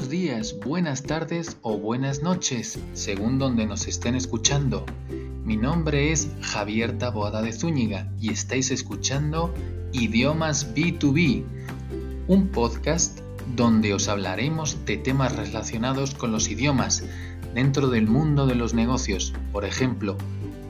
Buenos días, buenas tardes o buenas noches, según donde nos estén escuchando. Mi nombre es Javier Taboada de Zúñiga y estáis escuchando Idiomas B2B, un podcast donde os hablaremos de temas relacionados con los idiomas dentro del mundo de los negocios, por ejemplo,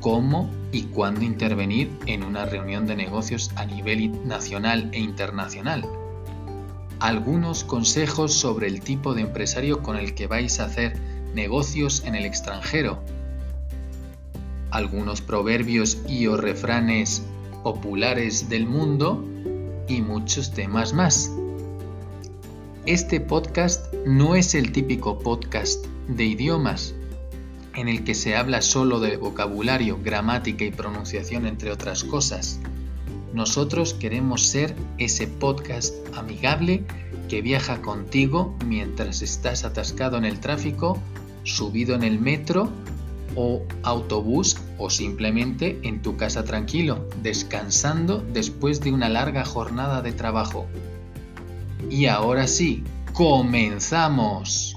cómo y cuándo intervenir en una reunión de negocios a nivel nacional e internacional algunos consejos sobre el tipo de empresario con el que vais a hacer negocios en el extranjero, algunos proverbios y o refranes populares del mundo y muchos temas más. Este podcast no es el típico podcast de idiomas en el que se habla solo de vocabulario, gramática y pronunciación entre otras cosas. Nosotros queremos ser ese podcast amigable que viaja contigo mientras estás atascado en el tráfico, subido en el metro o autobús o simplemente en tu casa tranquilo, descansando después de una larga jornada de trabajo. Y ahora sí, comenzamos.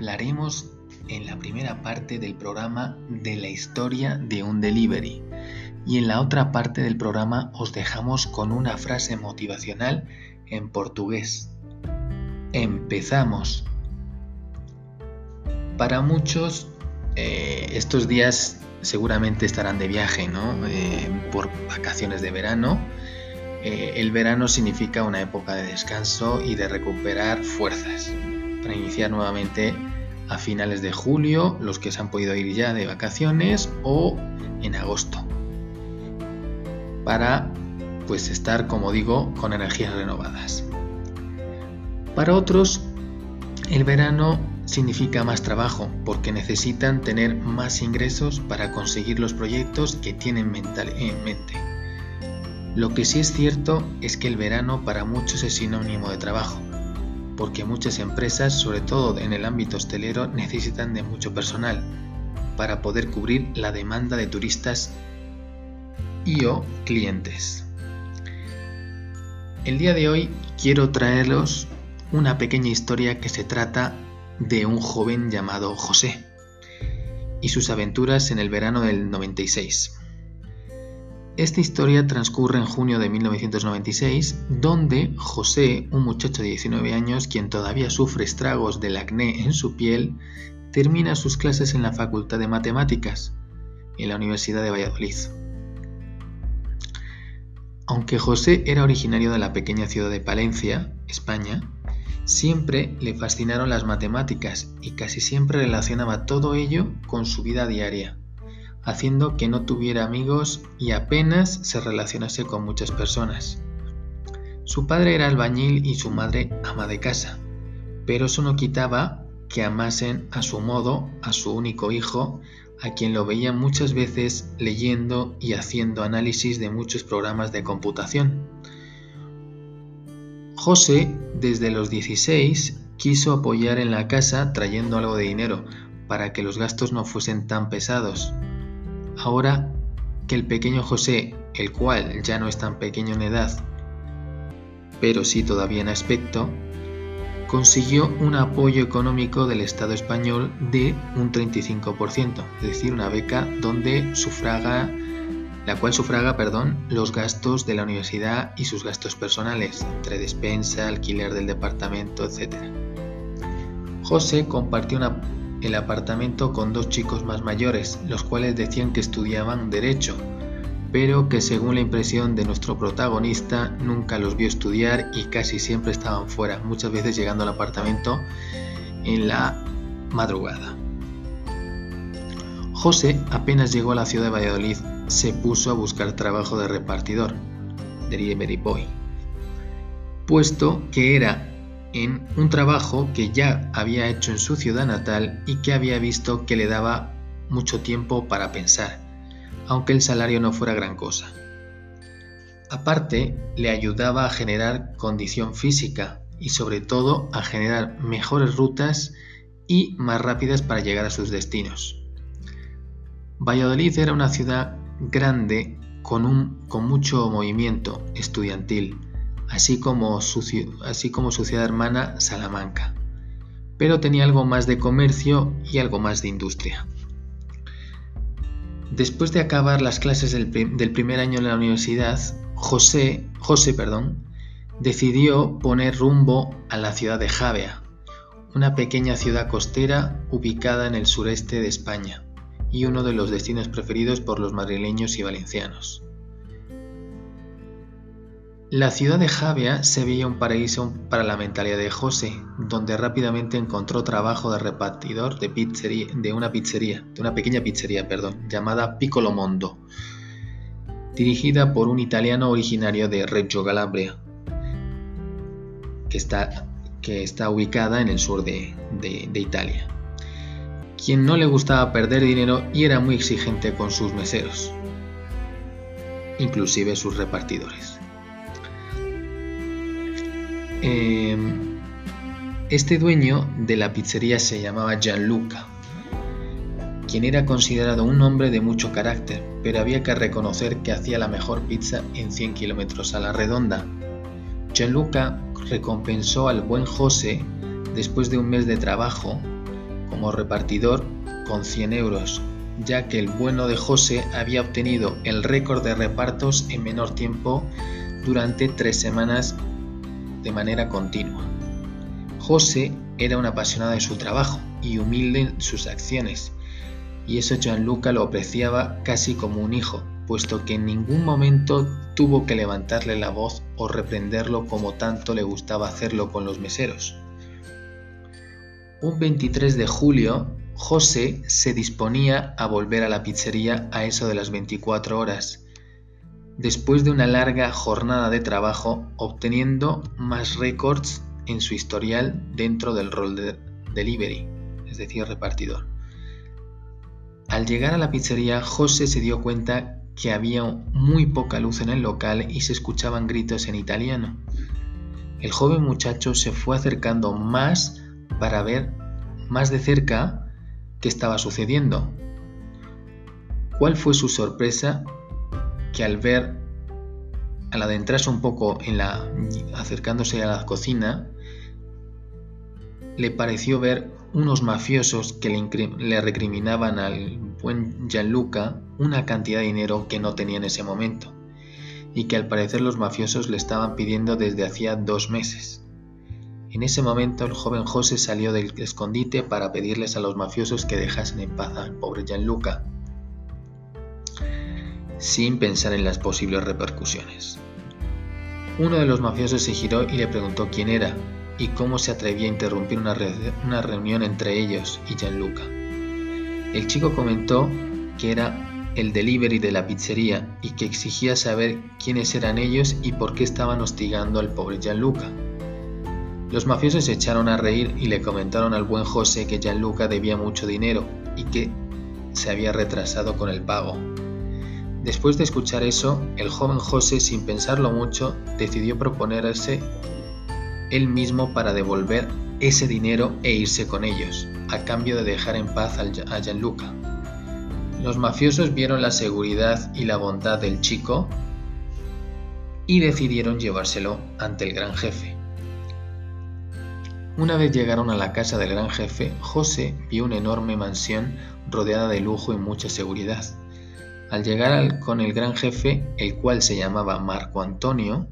Hablaremos en la primera parte del programa de la historia de un delivery y en la otra parte del programa os dejamos con una frase motivacional en portugués. Empezamos. Para muchos eh, estos días seguramente estarán de viaje, ¿no? Eh, por vacaciones de verano eh, el verano significa una época de descanso y de recuperar fuerzas para iniciar nuevamente a finales de julio, los que se han podido ir ya de vacaciones o en agosto, para pues estar, como digo, con energías renovadas. Para otros, el verano significa más trabajo porque necesitan tener más ingresos para conseguir los proyectos que tienen en mente. Lo que sí es cierto es que el verano para muchos es sinónimo de trabajo, porque muchas empresas, sobre todo en el ámbito hostelero, necesitan de mucho personal para poder cubrir la demanda de turistas y o clientes. El día de hoy quiero traeros una pequeña historia que se trata de un joven llamado José y sus aventuras en el verano del 96. Esta historia transcurre en junio de 1996, donde José, un muchacho de 19 años, quien todavía sufre estragos del acné en su piel, termina sus clases en la Facultad de Matemáticas, en la Universidad de Valladolid. Aunque José era originario de la pequeña ciudad de Palencia, España, siempre le fascinaron las matemáticas y casi siempre relacionaba todo ello con su vida diaria haciendo que no tuviera amigos y apenas se relacionase con muchas personas. Su padre era albañil y su madre ama de casa, pero eso no quitaba que amasen a su modo a su único hijo, a quien lo veían muchas veces leyendo y haciendo análisis de muchos programas de computación. José, desde los 16, quiso apoyar en la casa trayendo algo de dinero para que los gastos no fuesen tan pesados, Ahora que el pequeño José, el cual ya no es tan pequeño en edad, pero sí todavía en aspecto, consiguió un apoyo económico del Estado español de un 35%, es decir, una beca donde sufraga, la cual sufraga, perdón, los gastos de la universidad y sus gastos personales, entre despensa, alquiler del departamento, etc. José compartió una el apartamento con dos chicos más mayores, los cuales decían que estudiaban derecho, pero que según la impresión de nuestro protagonista nunca los vio estudiar y casi siempre estaban fuera, muchas veces llegando al apartamento en la madrugada. José apenas llegó a la ciudad de Valladolid, se puso a buscar trabajo de repartidor, delivery boy, puesto que era en un trabajo que ya había hecho en su ciudad natal y que había visto que le daba mucho tiempo para pensar, aunque el salario no fuera gran cosa. Aparte, le ayudaba a generar condición física y sobre todo a generar mejores rutas y más rápidas para llegar a sus destinos. Valladolid era una ciudad grande con, un, con mucho movimiento estudiantil, así como, su, ciudad hermana Salamanca, pero tenía algo más de comercio y algo más de industria. Después de acabar las clases del, primer año en la universidad, José, José perdón, decidió poner rumbo a la ciudad de Javea, una pequeña ciudad costera ubicada en el sureste de España y uno de los destinos preferidos por los madrileños y valencianos. La ciudad de Javia se veía un paraíso para la mentalidad de José, donde rápidamente encontró trabajo de repartidor de, pizzería, de una pizzería, de una pequeña pizzería, perdón, llamada Piccolo Mondo, dirigida por un italiano originario de Reggio Calabria, que está, que está ubicada en el sur de Italia quien no le gustaba perder dinero y era muy exigente con sus meseros, inclusive sus repartidores. Em, este dueño de la pizzería se llamaba Gianluca, quien era considerado un hombre de mucho carácter, pero había que reconocer que hacía la mejor pizza en 100 kilómetros a la redonda. Gianluca recompensó al buen José después de un mes de trabajo como repartidor con 100 euros, ya que el bueno de José había obtenido el récord de repartos en menor tiempo durante tres semanas de manera continua. José era un apasionado de su trabajo y humilde en sus acciones, y eso Gianluca lo apreciaba casi como un hijo, puesto que en ningún momento tuvo que levantarle la voz o reprenderlo como tanto le gustaba hacerlo con los meseros. Un 23 de julio, José se disponía a volver a la pizzería a eso de las 24 horas, después de una larga jornada de trabajo obteniendo más récords en su historial dentro del rol de delivery, es decir, repartidor. Al llegar a la pizzería, José se dio cuenta que había muy poca luz en el local y se escuchaban gritos en italiano. El joven muchacho se fue acercando más para ver más de cerca qué estaba sucediendo. ¿Cuál fue su sorpresa que al ver, al adentrarse un poco en la, acercándose a la cocina, le pareció ver unos mafiosos que le, le, recriminaban al buen Gianluca una cantidad de dinero que no tenía en ese momento y que al parecer los mafiosos le estaban pidiendo desde hacía dos meses. En ese momento el joven José salió del escondite para pedirles a los mafiosos que dejasen en paz al pobre Gianluca, sin pensar en las posibles repercusiones. Uno de los mafiosos se giró y le preguntó quién era y cómo se atrevía a interrumpir una, reunión entre ellos y Gianluca. El chico comentó que era el delivery de la pizzería y que exigía saber quiénes eran ellos y por qué estaban hostigando al pobre Gianluca. Los mafiosos se echaron a reír y le comentaron al buen José que Gianluca debía mucho dinero y que se había retrasado con el pago. Después de escuchar eso, el joven José, sin pensarlo mucho, decidió proponerse él mismo para devolver ese dinero e irse con ellos, a cambio de dejar en paz a Gianluca. Los mafiosos vieron la seguridad y la bondad del chico y decidieron llevárselo ante el gran jefe. Una vez llegaron a la casa del gran jefe, José vio una enorme mansión rodeada de lujo y mucha seguridad. Al llegar con el gran jefe, el cual se llamaba Marco Antonio,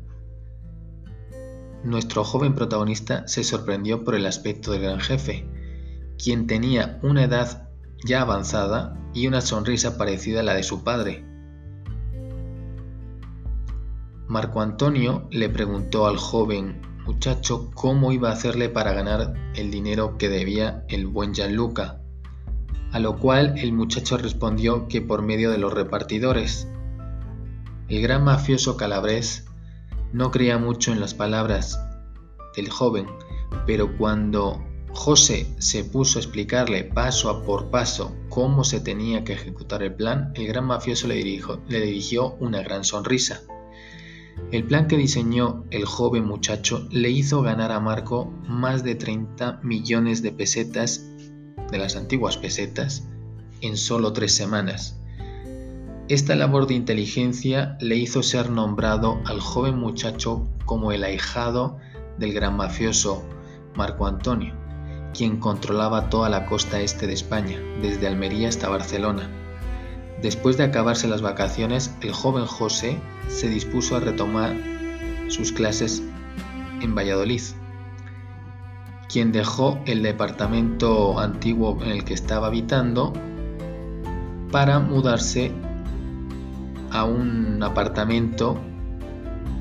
nuestro joven protagonista se sorprendió por el aspecto del gran jefe, quien tenía una edad ya avanzada y una sonrisa parecida a la de su padre. Marco Antonio le preguntó al joven muchacho cómo iba a hacerle para ganar el dinero que debía el buen Gianluca, a lo cual el muchacho respondió que por medio de los repartidores. El gran mafioso calabrés no creía mucho en las palabras del joven, pero cuando José se puso a explicarle paso a por paso cómo se tenía que ejecutar el plan, el gran mafioso le, le dirigió una gran sonrisa. El plan que diseñó el joven muchacho le hizo ganar a Marco más de 30 millones de pesetas, de las antiguas pesetas, en solo tres semanas. Esta labor de inteligencia le hizo ser nombrado al joven muchacho como el ahijado del gran mafioso Marco Antonio, quien controlaba toda la costa este de España, desde Almería hasta Barcelona. Después de acabarse las vacaciones, el joven José se dispuso a retomar sus clases en Valladolid, quien dejó el departamento antiguo en el que estaba habitando para mudarse a un apartamento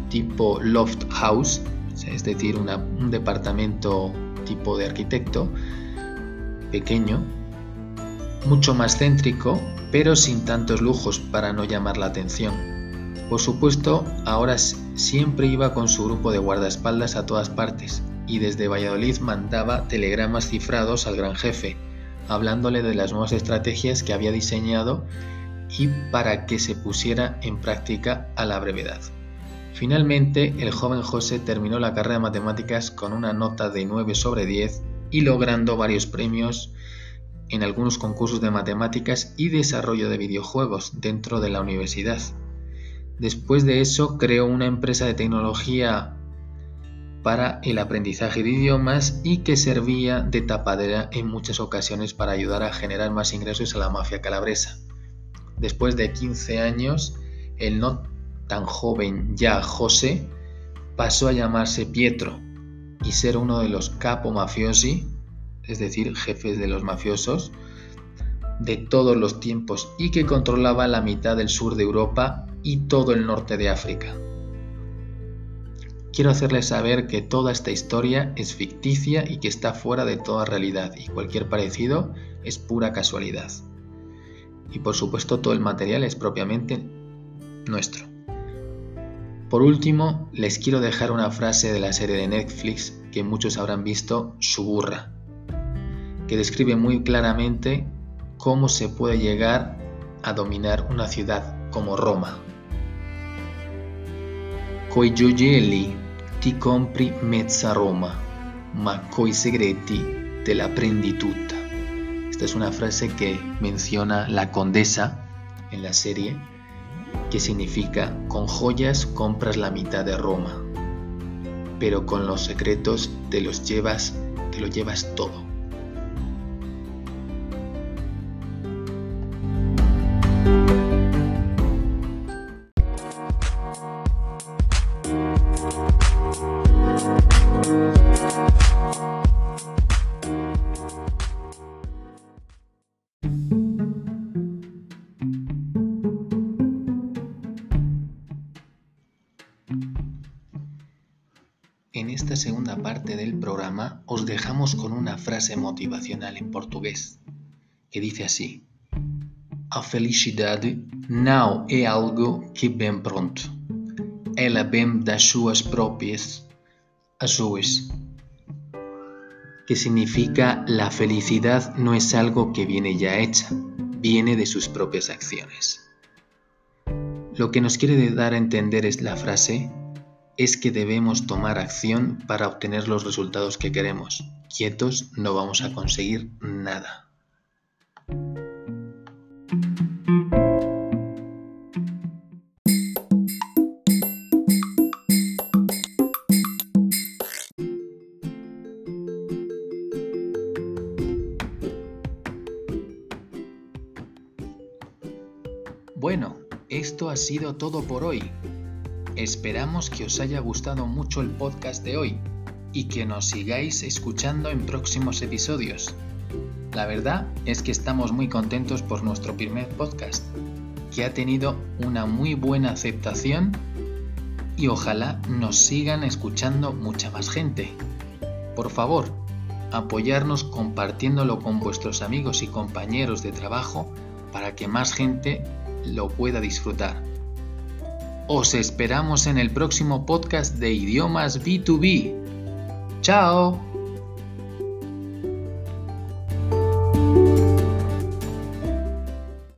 tipo loft house, es decir, un departamento tipo de arquitecto pequeño, mucho más céntrico pero sin tantos lujos para no llamar la atención. Por supuesto, ahora siempre iba con su grupo de guardaespaldas a todas partes y desde Valladolid mandaba telegramas cifrados al gran jefe, hablándole de las nuevas estrategias que había diseñado y para que se pusiera en práctica a la brevedad. Finalmente, el joven José terminó la carrera de matemáticas con una nota de 9 sobre 10 y logrando varios premios en algunos concursos de matemáticas y desarrollo de videojuegos dentro de la universidad. Después de eso creó una empresa de tecnología para el aprendizaje de idiomas y que servía de tapadera en muchas ocasiones para ayudar a generar más ingresos a la mafia calabresa. Después de 15 años, el no tan joven ya José pasó a llamarse Pietro y ser uno de los capo mafiosi es decir, jefes de los mafiosos, de todos los tiempos y que controlaba la mitad del sur de Europa y todo el norte de África. Quiero hacerles saber que toda esta historia es ficticia y que está fuera de toda realidad y cualquier parecido es pura casualidad. Y por supuesto todo el material es propiamente nuestro. Por último, les quiero dejar una frase de la serie de Netflix que muchos habrán visto, Suburra que describe muy claramente cómo se puede llegar a dominar una ciudad como Roma. Gioielli ti compri mezza Roma, ma coi segreti te la prendi tutta. Esta es una frase que menciona la condesa en la serie, que significa con joyas compras la mitad de Roma, pero con los secretos te los llevas, te lo llevas todo. Esta segunda parte del programa os dejamos con una frase motivacional en portugués que dice así: A felicidade não é algo que vem pronto. Ela vem das suas próprias ações. Que significa la felicidad no es algo que viene ya hecha, viene de sus propias acciones. Lo que nos quiere dar a entender es la frase es que debemos tomar acción para obtener los resultados que queremos. Quietos no vamos a conseguir nada. Bueno, esto ha sido todo por hoy. Esperamos que os haya gustado mucho el podcast de hoy y que nos sigáis escuchando en próximos episodios. La verdad es que estamos muy contentos por nuestro primer podcast, que ha tenido una muy buena aceptación y ojalá nos sigan escuchando mucha más gente. Por favor, apoyarnos compartiéndolo con vuestros amigos y compañeros de trabajo para que más gente lo pueda disfrutar. Os esperamos en el próximo podcast de idiomas B2B. ¡Chao!